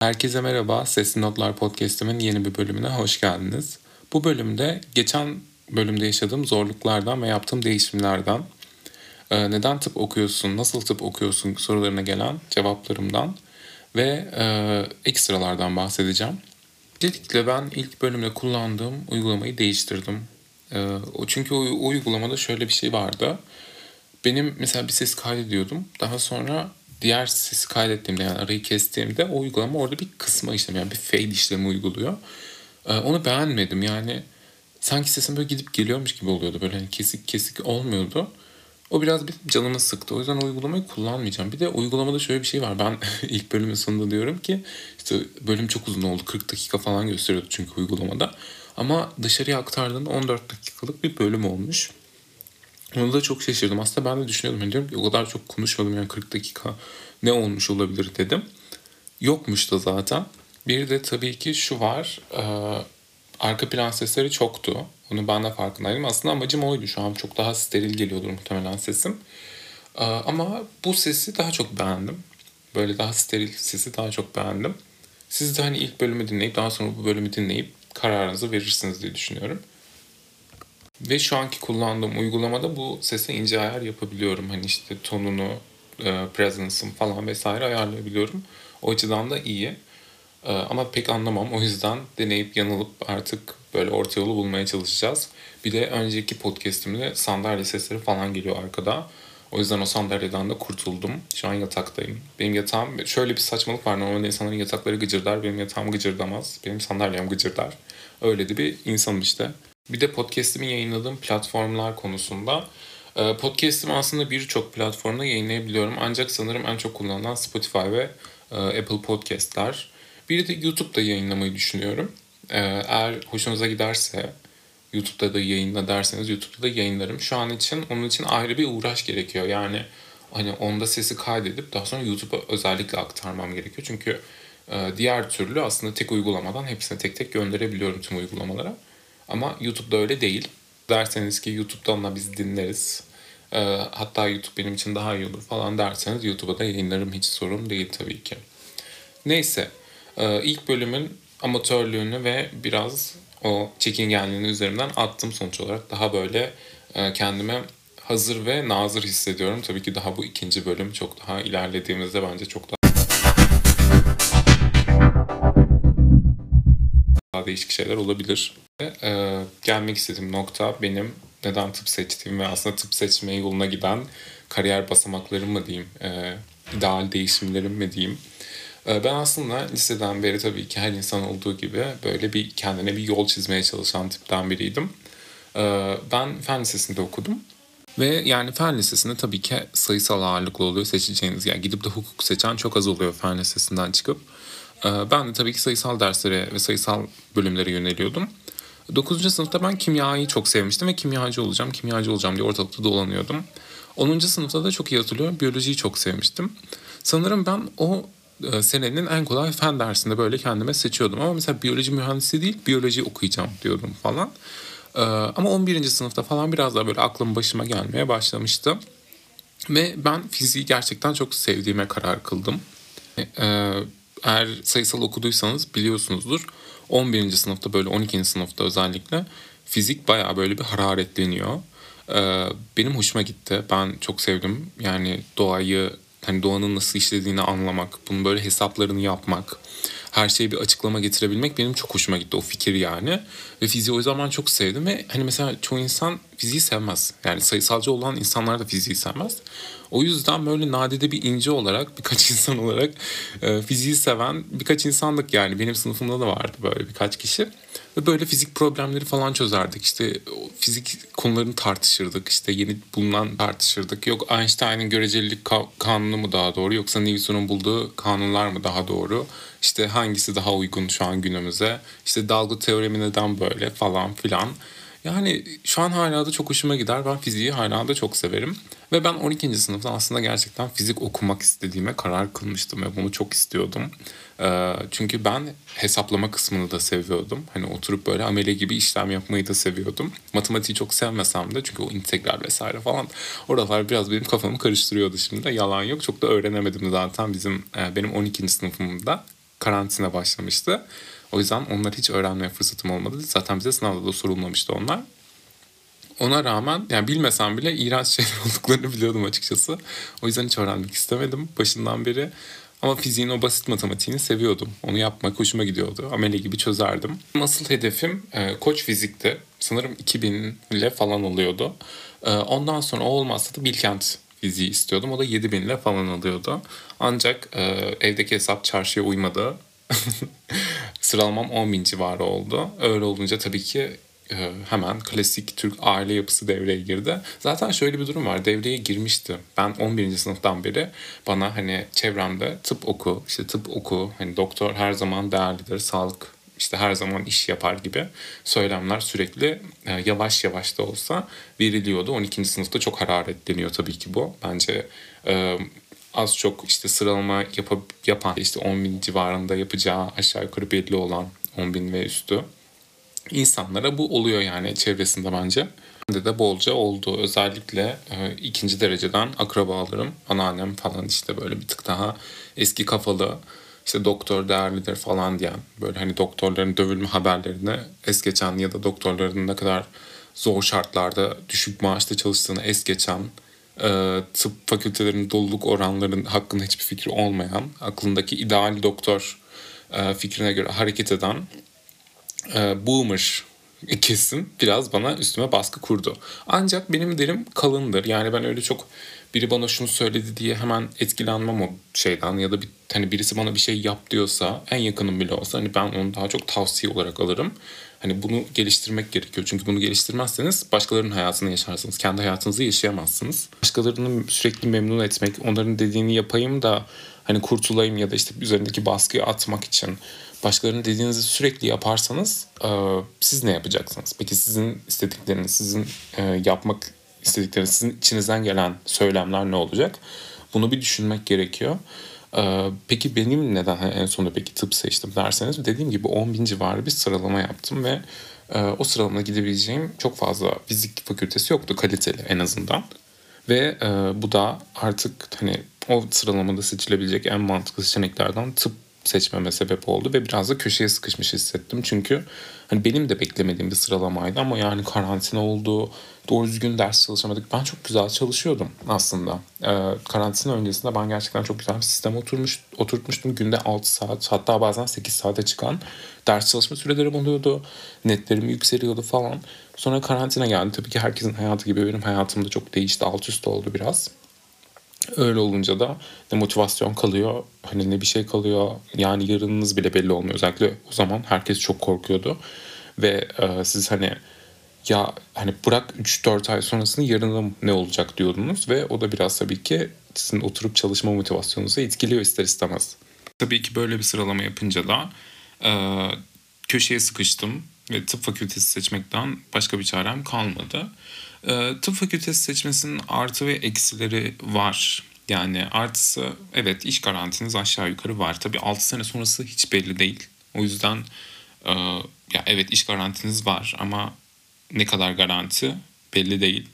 Herkese merhaba. Sesli Notlar Podcast'imin yeni bir bölümüne hoş geldiniz. Bu bölümde geçen bölümde yaşadığım zorluklardan ve yaptığım değişimlerden, e, neden tıp okuyorsun, nasıl tıp okuyorsun sorularına gelen cevaplarımdan ve e, ekstralardan bahsedeceğim. Öncelikle ben ilk bölümde kullandığım uygulamayı değiştirdim. E, çünkü o uygulamada şöyle bir şey vardı. Benim mesela bir ses kaydediyordum. Daha sonra diğer sesi kaydettiğimde yani arayı kestiğimde o uygulama orada bir kısma işlemi yani bir fade işlemi uyguluyor. Ee, onu beğenmedim yani sanki sesim böyle gidip geliyormuş gibi oluyordu böyle hani kesik kesik olmuyordu. O biraz bir canımı sıktı. O yüzden uygulamayı kullanmayacağım. Bir de uygulamada şöyle bir şey var. Ben ilk bölümün sonunda diyorum ki işte bölüm çok uzun oldu. 40 dakika falan gösteriyordu çünkü uygulamada. Ama dışarıya aktardığında 14 dakikalık bir bölüm olmuş. Onu da çok şaşırdım. Aslında ben de düşünüyordum. Yani diyorum ki o kadar çok konuşmadım yani 40 dakika ne olmuş olabilir dedim. Yokmuş da zaten. Bir de tabii ki şu var. E, arka plan sesleri çoktu. Onu ben de farkındaydım. Aslında amacım oydu. Şu an çok daha steril geliyordur muhtemelen sesim. E, ama bu sesi daha çok beğendim. Böyle daha steril sesi daha çok beğendim. Siz de hani ilk bölümü dinleyip daha sonra bu bölümü dinleyip kararınızı verirsiniz diye düşünüyorum. Ve şu anki kullandığım uygulamada bu sese ince ayar yapabiliyorum. Hani işte tonunu, e, falan vesaire ayarlayabiliyorum. O açıdan da iyi. E, ama pek anlamam. O yüzden deneyip yanılıp artık böyle orta yolu bulmaya çalışacağız. Bir de önceki podcastimde sandalye sesleri falan geliyor arkada. O yüzden o sandalyeden de kurtuldum. Şu an yataktayım. Benim yatağım şöyle bir saçmalık var. Normalde insanların yatakları gıcırdar. Benim yatağım gıcırdamaz. Benim sandalyem gıcırdar. Öyle de bir insanım işte. Bir de podcast'imi yayınladığım platformlar konusunda. E, podcast'imi aslında birçok platformda yayınlayabiliyorum. Ancak sanırım en çok kullanılan Spotify ve e, Apple Podcast'ler. Bir de YouTube'da yayınlamayı düşünüyorum. E, eğer hoşunuza giderse YouTube'da da yayınla derseniz YouTube'da da yayınlarım. Şu an için onun için ayrı bir uğraş gerekiyor. Yani hani onda sesi kaydedip daha sonra YouTube'a özellikle aktarmam gerekiyor. Çünkü diğer türlü aslında tek uygulamadan hepsine tek tek gönderebiliyorum tüm uygulamalara. Ama YouTube'da öyle değil. Derseniz ki YouTube'dan da biz dinleriz. E, hatta YouTube benim için daha iyi olur falan derseniz YouTube'a da yayınlarım hiç sorun değil tabii ki. Neyse. E, ilk bölümün amatörlüğünü ve biraz o çekingenliğini üzerinden attım sonuç olarak. Daha böyle e, kendime hazır ve nazır hissediyorum. Tabii ki daha bu ikinci bölüm çok daha ilerlediğimizde bence çok daha daha değişik şeyler olabilir. Ee, gelmek istediğim nokta benim neden tıp seçtiğim ve aslında tıp seçmeye yoluna giden kariyer basamaklarım mı diyeyim, e, ideal değişimlerim mi diyeyim. E, ben aslında liseden beri tabii ki her insan olduğu gibi böyle bir kendine bir yol çizmeye çalışan tipten biriydim. E, ben fen lisesinde okudum. Ve yani fen lisesinde tabii ki sayısal ağırlıklı oluyor seçeceğiniz. Yani gidip de hukuk seçen çok az oluyor fen lisesinden çıkıp. E, ben de tabii ki sayısal derslere ve sayısal bölümlere yöneliyordum. 9. sınıfta ben kimyayı çok sevmiştim ve kimyacı olacağım, kimyacı olacağım diye ortalıkta dolanıyordum. 10. sınıfta da çok iyi hatırlıyorum biyolojiyi çok sevmiştim. Sanırım ben o e, senenin en kolay fen dersinde böyle kendime seçiyordum. Ama mesela biyoloji mühendisi değil, biyoloji okuyacağım diyordum falan. E, ama 11. sınıfta falan biraz daha böyle aklım başıma gelmeye başlamıştı. Ve ben fiziği gerçekten çok sevdiğime karar kıldım. E, eğer sayısal okuduysanız biliyorsunuzdur. 11. sınıfta böyle 12. sınıfta özellikle fizik baya böyle bir hararetleniyor. Ee, benim hoşuma gitti. Ben çok sevdim. Yani doğayı hani doğanın nasıl işlediğini anlamak, bunun böyle hesaplarını yapmak, her şeye bir açıklama getirebilmek benim çok hoşuma gitti o fikir yani. Ve fiziği o zaman çok sevdim ve hani mesela çoğu insan fiziği sevmez. Yani sayısalcı olan insanlar da fiziği sevmez. O yüzden böyle nadide bir ince olarak birkaç insan olarak e, fiziği seven birkaç insanlık yani benim sınıfımda da vardı böyle birkaç kişi. Ve böyle fizik problemleri falan çözerdik. İşte fizik konularını tartışırdık. İşte yeni bulunan tartışırdık. Yok Einstein'ın görecelilik kanunu mu daha doğru yoksa Newton'un bulduğu kanunlar mı daha doğru? İşte hangisi daha uygun şu an günümüze? İşte dalga teoremi neden böyle falan filan. Yani şu an hala da çok hoşuma gider. Ben fiziği hala da çok severim. Ve ben 12. sınıfta aslında gerçekten fizik okumak istediğime karar kılmıştım ve bunu çok istiyordum. Ee, çünkü ben hesaplama kısmını da seviyordum. Hani oturup böyle amele gibi işlem yapmayı da seviyordum. Matematiği çok sevmesem de çünkü o integral vesaire falan oralar biraz benim kafamı karıştırıyordu şimdi. Yalan yok. Çok da öğrenemedim zaten bizim e, benim 12. sınıfımda karantina başlamıştı. O yüzden onları hiç öğrenmeye fırsatım olmadı. Zaten bize sınavda da sorulmamıştı onlar. Ona rağmen yani bilmesem bile iğrenç şeyler olduklarını biliyordum açıkçası. O yüzden hiç öğrenmek istemedim başından beri. Ama fiziğin o basit matematiğini seviyordum. Onu yapmak hoşuma gidiyordu. Amele gibi çözerdim. Asıl hedefim e, koç fizikti. Sanırım 2000 ile falan oluyordu. E, ondan sonra o olmazsa da Bilkent fiziği istiyordum. O da 7000 ile falan alıyordu. Ancak e, evdeki hesap çarşıya uymadı. Sıralamam 10 bin civarı oldu. Öyle olunca tabii ki hemen klasik Türk aile yapısı devreye girdi. Zaten şöyle bir durum var. Devreye girmişti. Ben 11. sınıftan beri bana hani çevremde tıp oku, işte tıp oku, hani doktor her zaman değerlidir, sağlık işte her zaman iş yapar gibi söylemler sürekli e, yavaş yavaş da olsa veriliyordu. 12. sınıfta çok hararetleniyor tabii ki bu. Bence e, az çok işte sıralama yap yapan işte 10 bin civarında yapacağı aşağı yukarı belli olan 10 bin ve üstü insanlara bu oluyor yani çevresinde bence. Bende de bolca oldu. Özellikle e, ikinci dereceden akrabalarım, anneannem falan işte böyle bir tık daha eski kafalı işte doktor değerlidir falan diyen böyle hani doktorların dövülme haberlerini es geçen ya da doktorların ne kadar zor şartlarda düşük maaşta çalıştığını es geçen e, tıp fakültelerinin doluluk oranlarının hakkında hiçbir fikri olmayan aklındaki ideal doktor e, fikrine göre hareket eden e, boomer kesim biraz bana üstüme baskı kurdu. Ancak benim derim kalındır. Yani ben öyle çok biri bana şunu söyledi diye hemen etkilenmem o şeyden ya da bir hani birisi bana bir şey yap diyorsa en yakınım bile olsa hani ben onu daha çok tavsiye olarak alırım. Hani bunu geliştirmek gerekiyor. Çünkü bunu geliştirmezseniz başkalarının hayatını yaşarsınız. Kendi hayatınızı yaşayamazsınız. Başkalarını sürekli memnun etmek, onların dediğini yapayım da hani kurtulayım ya da işte üzerindeki baskıyı atmak için başkalarının dediğinizi sürekli yaparsanız e, siz ne yapacaksınız? Peki sizin istedikleriniz, sizin e, yapmak istedikleriniz, sizin içinizden gelen söylemler ne olacak? Bunu bir düşünmek gerekiyor. E, peki benim neden en sonunda peki tıp seçtim derseniz dediğim gibi 10 bin civarı bir sıralama yaptım ve o sıralamada gidebileceğim çok fazla fizik fakültesi yoktu kaliteli en azından. Ve bu da artık hani o sıralamada seçilebilecek en mantıklı seçeneklerden tıp seçmeme sebep oldu ve biraz da köşeye sıkışmış hissettim. Çünkü hani benim de beklemediğim bir sıralamaydı ama yani karantina oldu, doğru düzgün ders çalışamadık. Ben çok güzel çalışıyordum aslında. Ee, karantina öncesinde ben gerçekten çok güzel bir sistem oturmuş, oturtmuştum. Günde 6 saat hatta bazen 8 saate çıkan ders çalışma sürelerim oluyordu. Netlerim yükseliyordu falan. Sonra karantina geldi. Tabii ki herkesin hayatı gibi benim hayatım da çok değişti. Alt üst oldu biraz. Öyle olunca da ne motivasyon kalıyor, hani ne bir şey kalıyor. Yani yarınınız bile belli olmuyor. Özellikle o zaman herkes çok korkuyordu. Ve e, siz hani ya hani bırak 3-4 ay sonrasını yarınım ne olacak diyordunuz. Ve o da biraz tabii ki sizin oturup çalışma motivasyonunuzu etkiliyor ister istemez. Tabii ki böyle bir sıralama yapınca da e, köşeye sıkıştım ve tıp fakültesi seçmekten başka bir çarem kalmadı. E, tıp fakültesi seçmesinin artı ve eksileri var. Yani artısı evet iş garantiniz aşağı yukarı var. Tabii 6 sene sonrası hiç belli değil. O yüzden e, ya evet iş garantiniz var ama ne kadar garanti belli değil.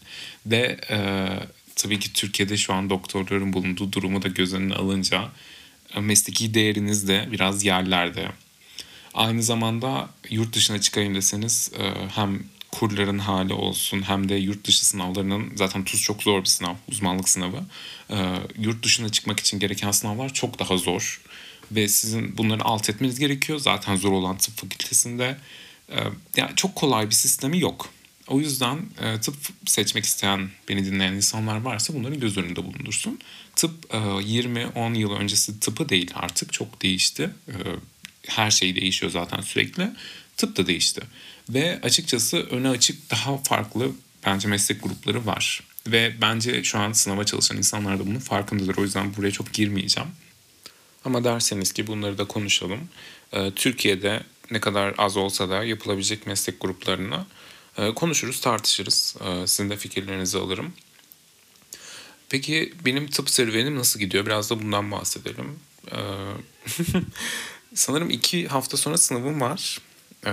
Ve e, tabii ki Türkiye'de şu an doktorların bulunduğu durumu da göz önüne alınca e, mesleki değeriniz de biraz yerlerde. Aynı zamanda yurt dışına çıkayım deseniz e, hem kurların hali olsun hem de yurt dışı sınavlarının zaten TUS çok zor bir sınav, uzmanlık sınavı. E, yurt dışına çıkmak için gereken sınavlar çok daha zor ve sizin bunları alt etmeniz gerekiyor. Zaten zor olan tıp fakültesinde e, yani çok kolay bir sistemi yok. O yüzden e, tıp seçmek isteyen beni dinleyen insanlar varsa bunların göz önünde bulundursun. Tıp e, 20-10 yıl öncesi tıpı değil artık çok değişti. E, her şey değişiyor zaten sürekli. Tıp da değişti. Ve açıkçası öne açık daha farklı bence meslek grupları var. Ve bence şu an sınava çalışan insanlar da bunun farkındadır. O yüzden buraya çok girmeyeceğim. Ama derseniz ki bunları da konuşalım. Ee, Türkiye'de ne kadar az olsa da yapılabilecek meslek gruplarını E, konuşuruz, tartışırız. E, sizin de fikirlerinizi alırım. Peki benim tıp serüvenim nasıl gidiyor? Biraz da bundan bahsedelim. E, sanırım iki hafta sonra sınavım var. E,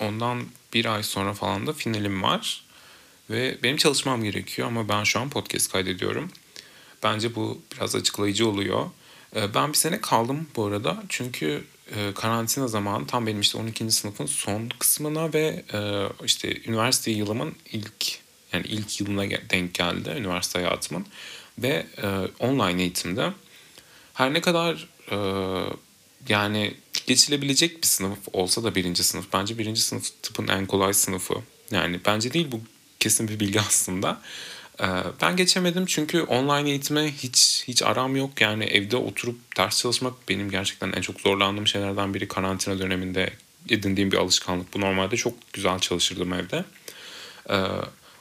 ondan bir ay sonra falan da finalim var. Ve benim çalışmam gerekiyor ama ben şu an podcast kaydediyorum. Bence bu biraz açıklayıcı oluyor. Ee, ben bir sene kaldım bu arada. Çünkü e, karantina zamanı tam benim işte 12. sınıfın son kısmına ve e, işte üniversite yılımın ilk yani ilk yılına denk geldi üniversite hayatımın. Ve e, online eğitimde her ne kadar yani geçilebilecek bir sınıf olsa da birinci sınıf. Bence birinci sınıf tıpın en kolay sınıfı. Yani bence değil bu kesin bir bilgi aslında. Ee, ben geçemedim çünkü online eğitime hiç hiç aram yok. Yani evde oturup ders çalışmak benim gerçekten en çok zorlandığım şeylerden biri karantina döneminde edindiğim bir alışkanlık. Bu normalde çok güzel çalışırdım evde. Ee,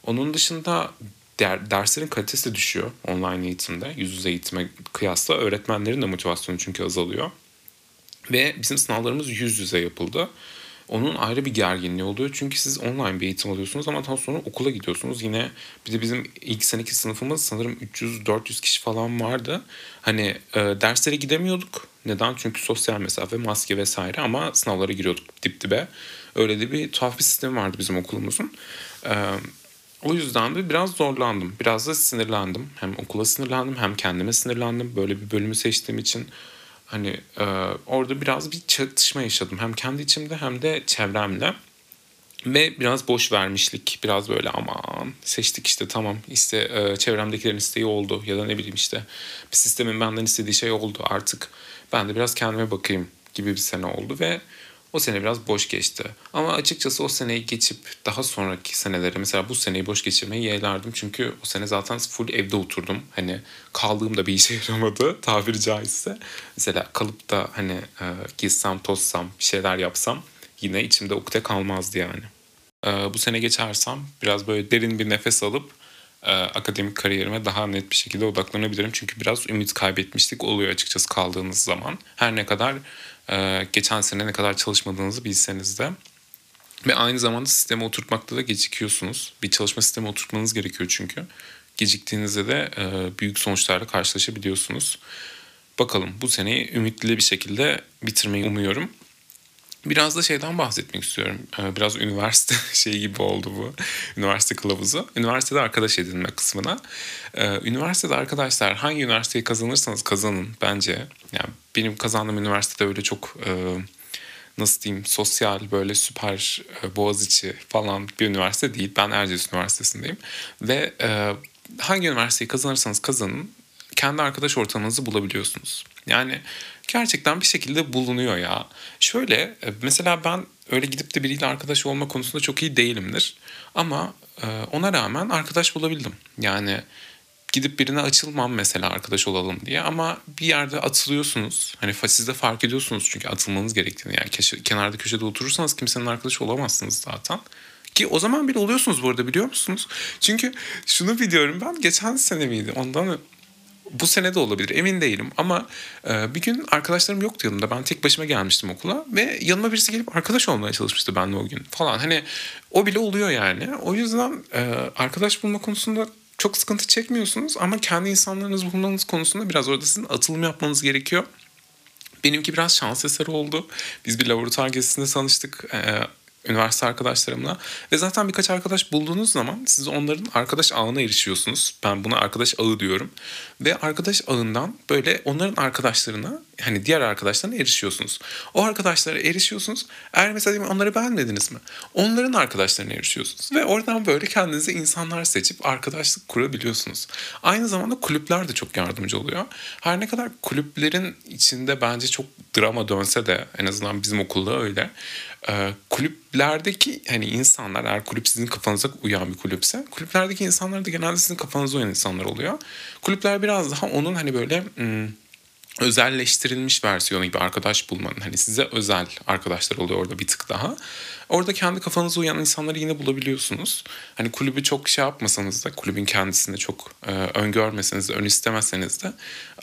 onun dışında der, derslerin kalitesi de düşüyor online eğitimde. Yüz yüze eğitime kıyasla öğretmenlerin de motivasyonu çünkü azalıyor. Ve bizim sınavlarımız yüz yüze yapıldı. Onun ayrı bir gerginliği oluyor. Çünkü siz online bir eğitim alıyorsunuz ama daha sonra okula gidiyorsunuz. Yine bir de bizim ilk seneki sınıfımız sanırım 300-400 kişi falan vardı. Hani e, derslere gidemiyorduk. Neden? Çünkü sosyal mesafe, maske vesaire ama sınavlara giriyorduk dip dibe. Öyle de bir tuhaf bir sistemi vardı bizim okulumuzun. E, o yüzden de biraz zorlandım. Biraz da sinirlendim. Hem okula sinirlendim hem kendime sinirlendim. Böyle bir bölümü seçtiğim için Hani e, orada biraz bir çatışma yaşadım. Hem kendi içimde hem de çevremle. Ve biraz boş vermişlik, biraz böyle aman seçtik işte tamam işte e, çevremdekilerin isteği oldu ya da ne bileyim işte bir sistemin benden istediği şey oldu artık ben de biraz kendime bakayım gibi bir sene oldu ve o sene biraz boş geçti. Ama açıkçası o seneyi geçip daha sonraki senelere mesela bu seneyi boş geçirmeyi yeğlerdim. Çünkü o sene zaten full evde oturdum. Hani kaldığımda bir işe yaramadı tabiri caizse. Mesela kalıp da hani e, gizsem tozsam bir şeyler yapsam yine içimde ukde kalmazdı yani. E, bu sene geçersem biraz böyle derin bir nefes alıp e, akademik kariyerime daha net bir şekilde odaklanabilirim. Çünkü biraz ümit kaybetmişlik oluyor açıkçası kaldığınız zaman. Her ne kadar geçen sene ne kadar çalışmadığınızı bilseniz de. Ve aynı zamanda sisteme oturtmakta da gecikiyorsunuz. Bir çalışma sistemi oturtmanız gerekiyor çünkü. Geciktiğinizde de e, büyük sonuçlarla karşılaşabiliyorsunuz. Bakalım bu seneyi ümitli bir şekilde bitirmeyi umuyorum. Biraz da şeyden bahsetmek istiyorum. Ee, biraz üniversite şey gibi oldu bu. Üniversite kılavuzu. Üniversitede arkadaş edinme kısmına. Ee, üniversitede arkadaşlar hangi üniversiteyi kazanırsanız kazanın bence. Yani benim kazandığım üniversitede öyle çok e, nasıl diyeyim sosyal böyle süper e, Boğaziçi falan bir üniversite değil. Ben Erciyes Üniversitesi'ndeyim. Ve e, hangi üniversiteyi kazanırsanız kazanın kendi arkadaş ortamınızı bulabiliyorsunuz. Yani gerçekten bir şekilde bulunuyor ya. Şöyle e, mesela ben öyle gidip de biriyle arkadaş olma konusunda çok iyi değilimdir. Ama e, ona rağmen arkadaş bulabildim. Yani gidip birine açılmam mesela arkadaş olalım diye ama bir yerde atılıyorsunuz. Hani siz de fark ediyorsunuz çünkü atılmanız gerektiğini. Yani kenarda köşede oturursanız kimsenin arkadaşı olamazsınız zaten. Ki o zaman bile oluyorsunuz bu arada biliyor musunuz? Çünkü şunu biliyorum ben geçen sene miydi ondan bu sene de olabilir emin değilim ama e, bir gün arkadaşlarım yoktu yanımda ben tek başıma gelmiştim okula ve yanıma birisi gelip arkadaş olmaya çalışmıştı benimle o gün falan hani o bile oluyor yani o yüzden e, arkadaş bulma konusunda çok sıkıntı çekmiyorsunuz ama kendi insanlarınızı bulmanız konusunda biraz orada sizin atılım yapmanız gerekiyor. Benimki biraz şans eseri oldu. Biz bir laboratuvar gezisinde tanıştık. Ee, üniversite arkadaşlarımla ve zaten birkaç arkadaş bulduğunuz zaman siz onların arkadaş ağına erişiyorsunuz. Ben buna arkadaş ağı diyorum. Ve arkadaş ağından böyle onların arkadaşlarına hani diğer arkadaşlarına erişiyorsunuz. O arkadaşlara erişiyorsunuz. Eğer mesela onları beğenmediniz mi? Onların arkadaşlarına erişiyorsunuz. Ve oradan böyle kendinize insanlar seçip arkadaşlık kurabiliyorsunuz. Aynı zamanda kulüpler de çok yardımcı oluyor. Her ne kadar kulüplerin içinde bence çok drama dönse de en azından bizim okulda öyle e, kulüplerdeki hani insanlar eğer kulüp sizin kafanıza uyan bir kulüpse kulüplerdeki insanlar da genelde sizin kafanıza uyan insanlar oluyor. Kulüpler biraz daha onun hani böyle hmm, özelleştirilmiş versiyonu gibi arkadaş bulmanın hani size özel arkadaşlar oluyor orada bir tık daha. Orada kendi kafanıza uyan insanları yine bulabiliyorsunuz. Hani kulübü çok şey yapmasanız da kulübün kendisini çok e, öngörmeseniz de ön istemezseniz de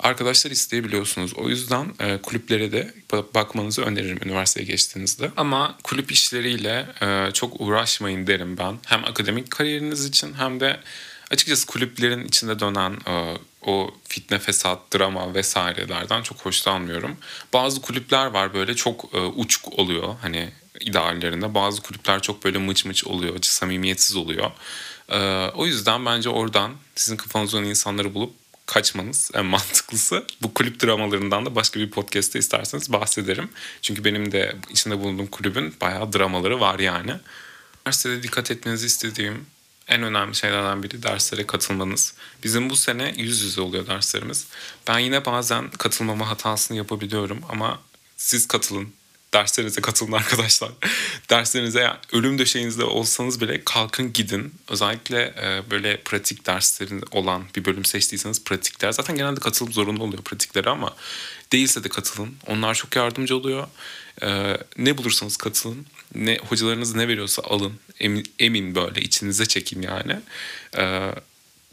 arkadaşlar isteyebiliyorsunuz. O yüzden e, kulüplere de bakmanızı öneririm üniversiteye geçtiğinizde. Ama kulüp işleriyle e, çok uğraşmayın derim ben. Hem akademik kariyeriniz için hem de açıkçası kulüplerin içinde dönen e, o fitne fesat, drama vesairelerden çok hoşlanmıyorum. Bazı kulüpler var böyle çok e, uçuk oluyor hani ideallerinde. Bazı kulüpler çok böyle mıç mıç oluyor, samimiyetsiz oluyor. E, o yüzden bence oradan sizin kafanızda olan insanları bulup kaçmanız en mantıklısı. Bu kulüp dramalarından da başka bir podcast'te isterseniz bahsederim. Çünkü benim de içinde bulunduğum kulübün bayağı dramaları var yani. Üniversitede dikkat etmenizi istediğim en önemli şeylerden biri derslere katılmanız. Bizim bu sene yüz yüze oluyor derslerimiz. Ben yine bazen katılmama hatasını yapabiliyorum ama siz katılın. Derslerinize katılın arkadaşlar. Derslerinize ölüm döşeğinizde olsanız bile kalkın gidin. Özellikle e, böyle pratik derslerin olan bir bölüm seçtiyseniz pratikler. Zaten genelde katılım zorunlu oluyor pratiklere ama değilse de katılın. Onlar çok yardımcı oluyor. E, ne bulursanız katılın ne hocalarınız ne veriyorsa alın. Emin, emin böyle içinize çekin yani. Ee,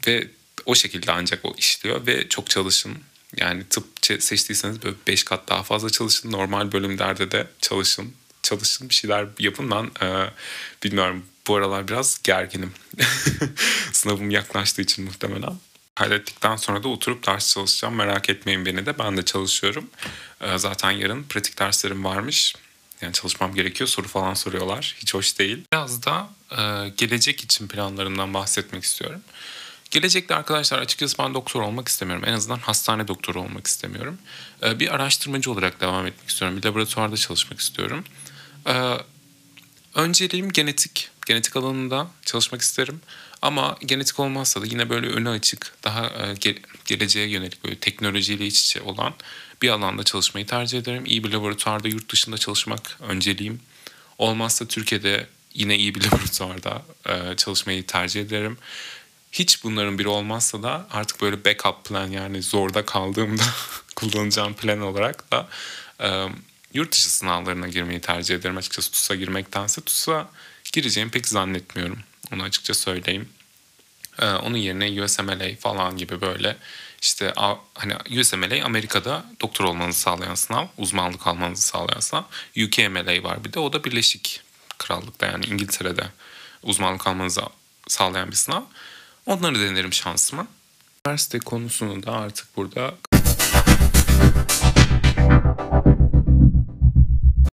ve o şekilde ancak o işliyor ve çok çalışın. Yani tıp seçtiyseniz böyle 5 kat daha fazla çalışın. Normal bölümlerde de çalışın. Çalışın bir şeyler yapın. Ben e, bilmiyorum bu aralar biraz gerginim. Sınavım yaklaştığı için muhtemelen. Hallettikten sonra da oturup ders çalışacağım. Merak etmeyin beni de. Ben de çalışıyorum. E, zaten yarın pratik derslerim varmış. Yani çalışmam gerekiyor. Soru falan soruyorlar. Hiç hoş değil. Biraz da e, gelecek için planlarımdan bahsetmek istiyorum. Gelecekte arkadaşlar açıkçası ben doktor olmak istemiyorum. En azından hastane doktoru olmak istemiyorum. E, bir araştırmacı olarak devam etmek istiyorum. Bir laboratuvarda çalışmak istiyorum. E, önceliğim genetik. Genetik alanında çalışmak isterim. Ama genetik olmazsa da yine böyle önü açık, daha e, ge- geleceğe yönelik böyle teknolojiyle iç içe olan bir alanda çalışmayı tercih ederim. İyi bir laboratuvarda yurt dışında çalışmak önceliğim. Olmazsa Türkiye'de yine iyi bir laboratuvarda e, çalışmayı tercih ederim. Hiç bunların biri olmazsa da artık böyle backup plan yani zorda kaldığımda kullanacağım plan olarak da e, yurt dışı sınavlarına girmeyi tercih ederim. Açıkçası TUS'a girmektense TUS'a gireceğimi pek zannetmiyorum. Onu açıkça söyleyeyim. Ee, onun yerine USMLA falan gibi böyle işte hani USMLA Amerika'da doktor olmanızı sağlayan sınav, uzmanlık almanızı sağlayan sınav. UKMLA var bir de o da Birleşik Krallık'ta yani İngiltere'de uzmanlık almanızı sağlayan bir sınav. Onları denerim şansıma. Üniversite konusunu da artık burada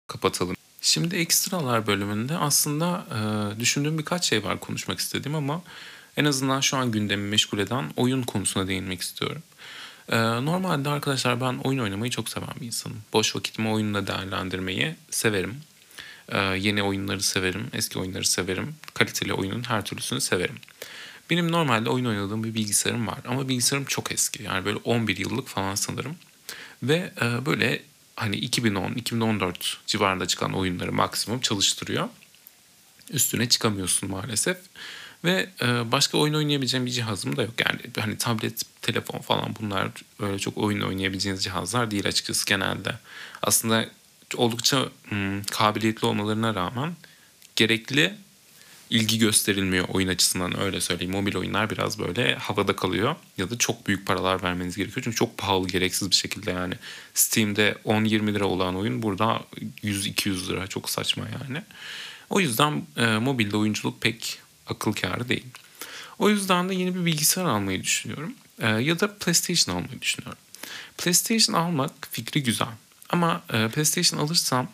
kapatalım. Şimdi ekstralar bölümünde aslında e, düşündüğüm birkaç şey var konuşmak istediğim ama en azından şu an gündemi meşgul eden oyun konusuna değinmek istiyorum. E, normalde arkadaşlar ben oyun oynamayı çok seven bir insanım. Boş vakitimi oyunla değerlendirmeyi severim. E, yeni oyunları severim, eski oyunları severim. Kaliteli oyunun her türlüsünü severim. Benim normalde oyun oynadığım bir bilgisayarım var ama bilgisayarım çok eski. Yani böyle 11 yıllık falan sanırım. Ve e, böyle hani 2010-2014 civarında çıkan oyunları maksimum çalıştırıyor. Üstüne çıkamıyorsun maalesef. Ve e, başka oyun oynayabileceğim bir cihazım da yok. Yani hani tablet, telefon falan bunlar böyle çok oyun oynayabileceğiniz cihazlar değil açıkçası genelde. Aslında oldukça hmm, kabiliyetli olmalarına rağmen gerekli ilgi gösterilmiyor oyun açısından öyle söyleyeyim. Mobil oyunlar biraz böyle havada kalıyor ya da çok büyük paralar vermeniz gerekiyor. Çünkü çok pahalı gereksiz bir şekilde yani. Steam'de 10-20 lira olan oyun burada 100-200 lira çok saçma yani. O yüzden e, mobilde oyunculuk pek akıl kârı değil. O yüzden de yeni bir bilgisayar almayı düşünüyorum. E, ya da PlayStation almayı düşünüyorum. PlayStation almak fikri güzel. Ama e, PlayStation alırsam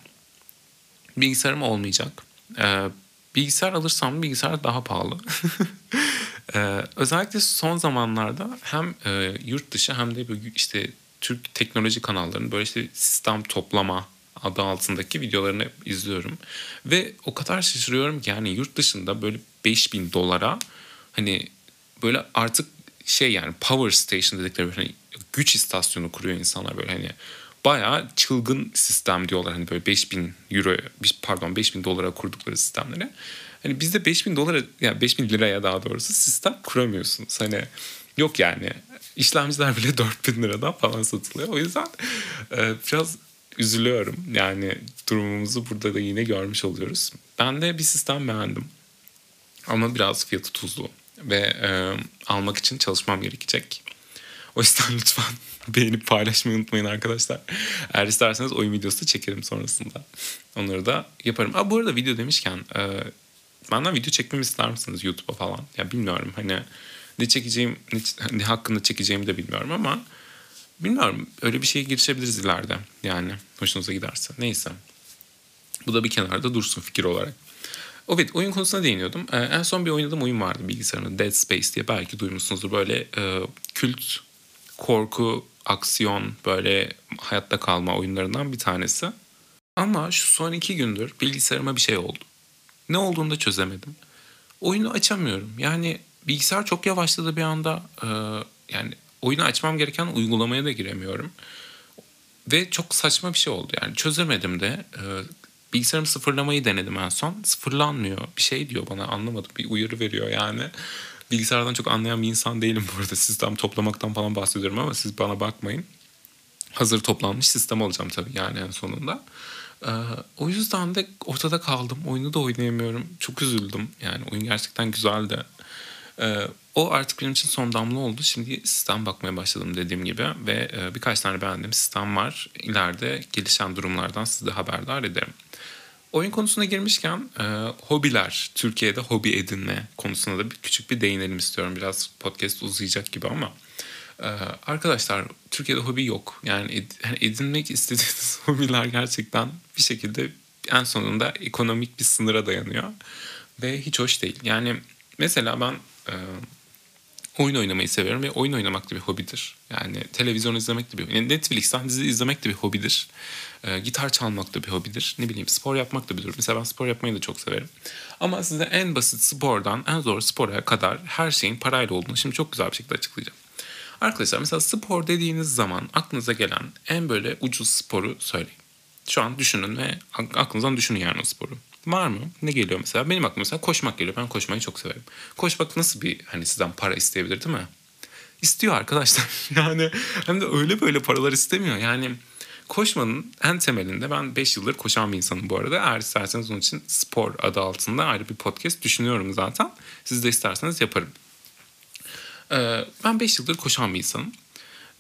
bilgisayarım olmayacak. E, Bilgisayar alırsam bilgisayar daha pahalı. ee, özellikle son zamanlarda hem e, yurt dışı hem de işte Türk teknoloji kanallarının böyle işte sistem toplama adı altındaki videolarını izliyorum. Ve o kadar şaşırıyorum ki yani yurt dışında böyle 5000 dolara hani böyle artık şey yani power station dedikleri böyle hani güç istasyonu kuruyor insanlar böyle hani bayağı çılgın sistem diyorlar. Hani böyle 5000 euro pardon 5000 dolara kurdukları sistemleri. Hani bizde 5000 dolara yani 5000 liraya daha doğrusu sistem kuramıyorsunuz. Hani yok yani. İşlemciler bile 4000 liradan falan satılıyor. O yüzden e, biraz üzülüyorum. Yani durumumuzu burada da yine görmüş oluyoruz. Ben de bir sistem beğendim. Ama biraz fiyatı tuzlu. Ve e, almak için çalışmam gerekecek. O yüzden lütfen beğenip paylaşmayı unutmayın arkadaşlar. Eğer isterseniz oyun videosu da çekerim sonrasında. Onları da yaparım. Aa, bu arada video demişken e, benden video çekmemi ister misiniz YouTube'a falan? Ya bilmiyorum hani ne çekeceğim ne, ne hakkında çekeceğimi de bilmiyorum ama bilmiyorum öyle bir şeye girişebiliriz ileride. Yani hoşunuza giderse. Neyse. Bu da bir kenarda dursun fikir olarak. Evet oyun konusuna değiniyordum. Ee, en son bir oynadığım oyun vardı bilgisayarımda Dead Space diye belki duymuşsunuzdur. Böyle e, kült korku, aksiyon böyle hayatta kalma oyunlarından bir tanesi. Ama şu son iki gündür bilgisayarıma bir şey oldu. Ne olduğunu da çözemedim. Oyunu açamıyorum. Yani bilgisayar çok yavaşladı bir anda. Ee, yani oyunu açmam gereken uygulamaya da giremiyorum. Ve çok saçma bir şey oldu. Yani çözemedim de. E, bilgisayarımı sıfırlamayı denedim en son. Sıfırlanmıyor. Bir şey diyor bana anlamadım. Bir uyarı veriyor yani. Bilgisayardan çok anlayan bir insan değilim bu arada. Sistem toplamaktan falan bahsediyorum ama siz bana bakmayın. Hazır toplanmış sistem alacağım tabii yani en sonunda. Ee, o yüzden de ortada kaldım. Oyunu da oynayamıyorum. Çok üzüldüm. Yani oyun gerçekten güzeldi. Ee, o artık benim için son damla oldu. Şimdi sistem bakmaya başladım dediğim gibi. Ve e, birkaç tane beğendiğim sistem var. İleride gelişen durumlardan sizi haberdar ederim. Oyun konusuna girmişken e, hobiler, Türkiye'de hobi edinme konusuna da bir, küçük bir değinelim istiyorum. Biraz podcast uzayacak gibi ama. E, arkadaşlar Türkiye'de hobi yok. Yani, ed, yani edinmek istediğiniz hobiler gerçekten bir şekilde en sonunda ekonomik bir sınıra dayanıyor. Ve hiç hoş değil. Yani mesela ben e, oyun oynamayı severim ve oyun oynamak da bir hobidir. Yani televizyon izlemek de bir yani Netflix'ten dizi izlemek de bir hobidir. E, gitar çalmak da bir hobidir. Ne bileyim spor yapmak da bir hobidir. Mesela ben spor yapmayı da çok severim. Ama size en basit spordan en zor spora kadar her şeyin parayla olduğunu şimdi çok güzel bir şekilde açıklayacağım. Arkadaşlar mesela spor dediğiniz zaman aklınıza gelen en böyle ucuz sporu söyleyin. Şu an düşünün ve aklınızdan düşünün yani o sporu. Var mı? Ne geliyor mesela? Benim aklıma mesela koşmak geliyor. Ben koşmayı çok severim. Koşmak nasıl bir hani sizden para isteyebilir değil mi? İstiyor arkadaşlar. yani hem de öyle böyle paralar istemiyor. Yani koşmanın en temelinde ben 5 yıldır koşan bir insanım bu arada. Eğer isterseniz onun için spor adı altında ayrı bir podcast düşünüyorum zaten. Siz de isterseniz yaparım. Ee, ben 5 yıldır koşan bir insanım.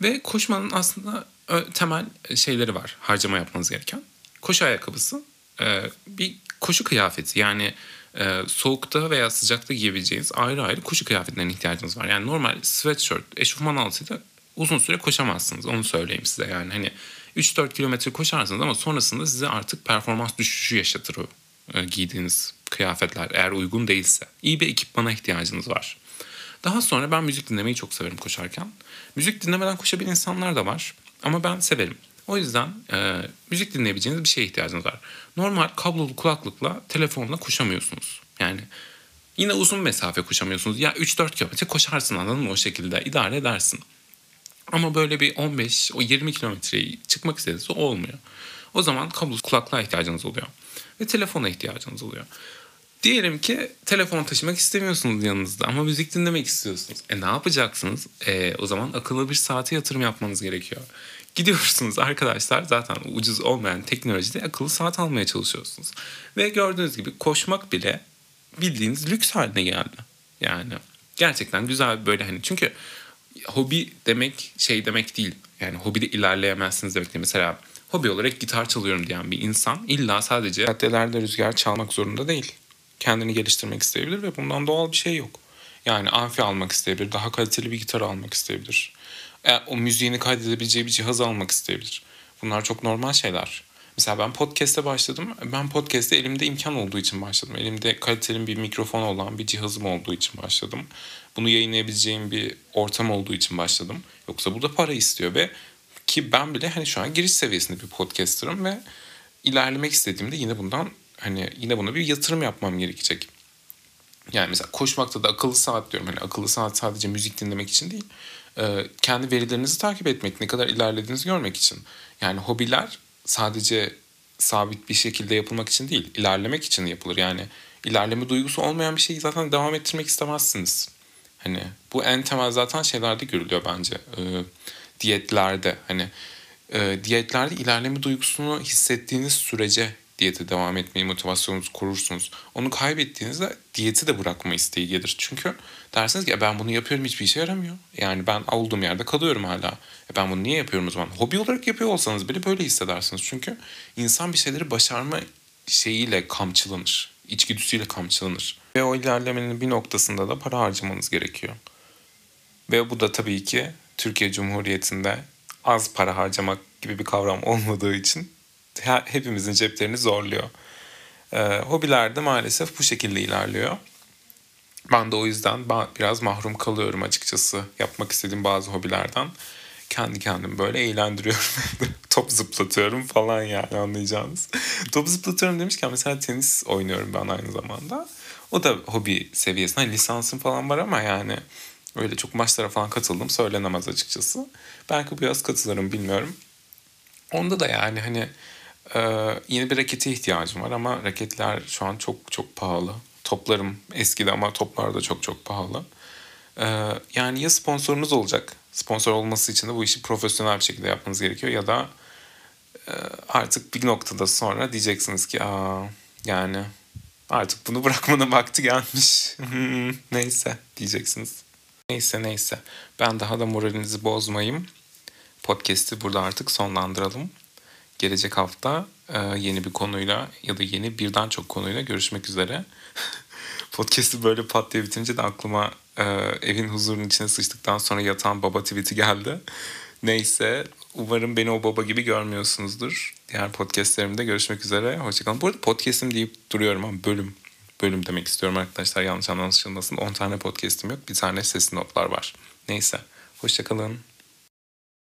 Ve koşmanın aslında temel şeyleri var harcama yapmanız gereken. Koşu ayakkabısı, e, bir koşu kıyafeti yani e, soğukta veya sıcakta giyebileceğiniz ayrı ayrı koşu kıyafetlerine ihtiyacınız var. Yani normal sweatshirt, eşofman altıyla uzun süre koşamazsınız. Onu söyleyeyim size yani hani 3-4 kilometre koşarsınız ama sonrasında size artık performans düşüşü yaşatır o e, giydiğiniz kıyafetler eğer uygun değilse. İyi bir ekipmana ihtiyacınız var. Daha sonra ben müzik dinlemeyi çok severim koşarken. Müzik dinlemeden koşabilen insanlar da var ama ben severim. O yüzden e, müzik dinleyebileceğiniz bir şeye ihtiyacınız var. Normal kablolu kulaklıkla telefonla koşamıyorsunuz. Yani yine uzun mesafe koşamıyorsunuz. Ya 3-4 kilometre koşarsın anladın mı o şekilde idare edersin. Ama böyle bir 15 o 20 kilometreyi çıkmak istediğinizde olmuyor. O zaman kablolu kulaklığa ihtiyacınız oluyor. Ve telefona ihtiyacınız oluyor. Diyelim ki telefon taşımak istemiyorsunuz yanınızda ama müzik dinlemek istiyorsunuz. E ne yapacaksınız? E, o zaman akıllı bir saate yatırım yapmanız gerekiyor. Gidiyorsunuz arkadaşlar zaten ucuz olmayan teknolojide akıllı saat almaya çalışıyorsunuz. Ve gördüğünüz gibi koşmak bile bildiğiniz lüks haline geldi. Yani gerçekten güzel böyle hani çünkü hobi demek şey demek değil. Yani hobide ilerleyemezsiniz demek değil. Mesela hobi olarak gitar çalıyorum diyen bir insan illa sadece caddelerde rüzgar çalmak zorunda değil. Kendini geliştirmek isteyebilir ve bundan doğal bir şey yok. Yani amfi almak isteyebilir, daha kaliteli bir gitar almak isteyebilir e, o müziğini kaydedebileceği bir cihaz almak isteyebilir. Bunlar çok normal şeyler. Mesela ben podcast'e başladım. Ben podcast'te elimde imkan olduğu için başladım. Elimde kaliteli bir mikrofon olan bir cihazım olduğu için başladım. Bunu yayınlayabileceğim bir ortam olduğu için başladım. Yoksa burada para istiyor ve ki ben bile hani şu an giriş seviyesinde bir podcaster'ım ve ilerlemek istediğimde yine bundan hani yine buna bir yatırım yapmam gerekecek. Yani mesela koşmakta da akıllı saat diyorum. Hani akıllı saat sadece müzik dinlemek için değil. Kendi verilerinizi takip etmek, ne kadar ilerlediğinizi görmek için. Yani hobiler sadece sabit bir şekilde yapılmak için değil, ilerlemek için yapılır. Yani ilerleme duygusu olmayan bir şeyi zaten devam ettirmek istemezsiniz. Hani bu en temel zaten şeylerde görülüyor bence. E, diyetlerde hani e, diyetlerde ilerleme duygusunu hissettiğiniz sürece diyete devam etmeyi motivasyonunuzu korursunuz. Onu kaybettiğinizde diyeti de bırakma isteği gelir. Çünkü dersiniz ki ben bunu yapıyorum hiçbir işe yaramıyor. Yani ben olduğum yerde kalıyorum hala. E ben bunu niye yapıyorum o zaman? Hobi olarak yapıyor olsanız bile böyle hissedersiniz. Çünkü insan bir şeyleri başarma şeyiyle kamçılanır. İçgüdüsüyle kamçılanır. Ve o ilerlemenin bir noktasında da para harcamanız gerekiyor. Ve bu da tabii ki Türkiye Cumhuriyeti'nde az para harcamak gibi bir kavram olmadığı için hepimizin ceplerini zorluyor. E, hobiler de maalesef bu şekilde ilerliyor. Ben de o yüzden biraz mahrum kalıyorum açıkçası yapmak istediğim bazı hobilerden. Kendi kendimi böyle eğlendiriyorum. Top zıplatıyorum falan yani anlayacağınız. Top zıplatıyorum demişken mesela tenis oynuyorum ben aynı zamanda. O da hobi seviyesinde. Hani lisansım falan var ama yani öyle çok maçlara falan katıldım söylenemez açıkçası. Belki bu yaz katılırım bilmiyorum. Onda da yani hani e, yeni bir rakete ihtiyacım var ama raketler şu an çok çok pahalı. Toplarım eskidi ama toplar da çok çok pahalı. E, yani ya sponsorunuz olacak. Sponsor olması için de bu işi profesyonel bir şekilde yapmanız gerekiyor ya da e, artık bir noktada sonra diyeceksiniz ki aa yani artık bunu bırakmanın vakti gelmiş. neyse diyeceksiniz. Neyse neyse. Ben daha da moralinizi bozmayayım. Podcast'i burada artık sonlandıralım. Gelecek hafta e, yeni bir konuyla ya da yeni birden çok konuyla görüşmek üzere. Podcast'i böyle pat diye bitince de aklıma e, evin huzurunun içine sıçtıktan sonra yatan baba tweet'i geldi. Neyse umarım beni o baba gibi görmüyorsunuzdur. Diğer podcastlerimde görüşmek üzere. Hoşçakalın. Bu arada podcast'im deyip duruyorum ama bölüm. Bölüm demek istiyorum arkadaşlar yanlış anlaşılmasın. 10 tane podcast'im yok. Bir tane sesli notlar var. Neyse. Hoşçakalın.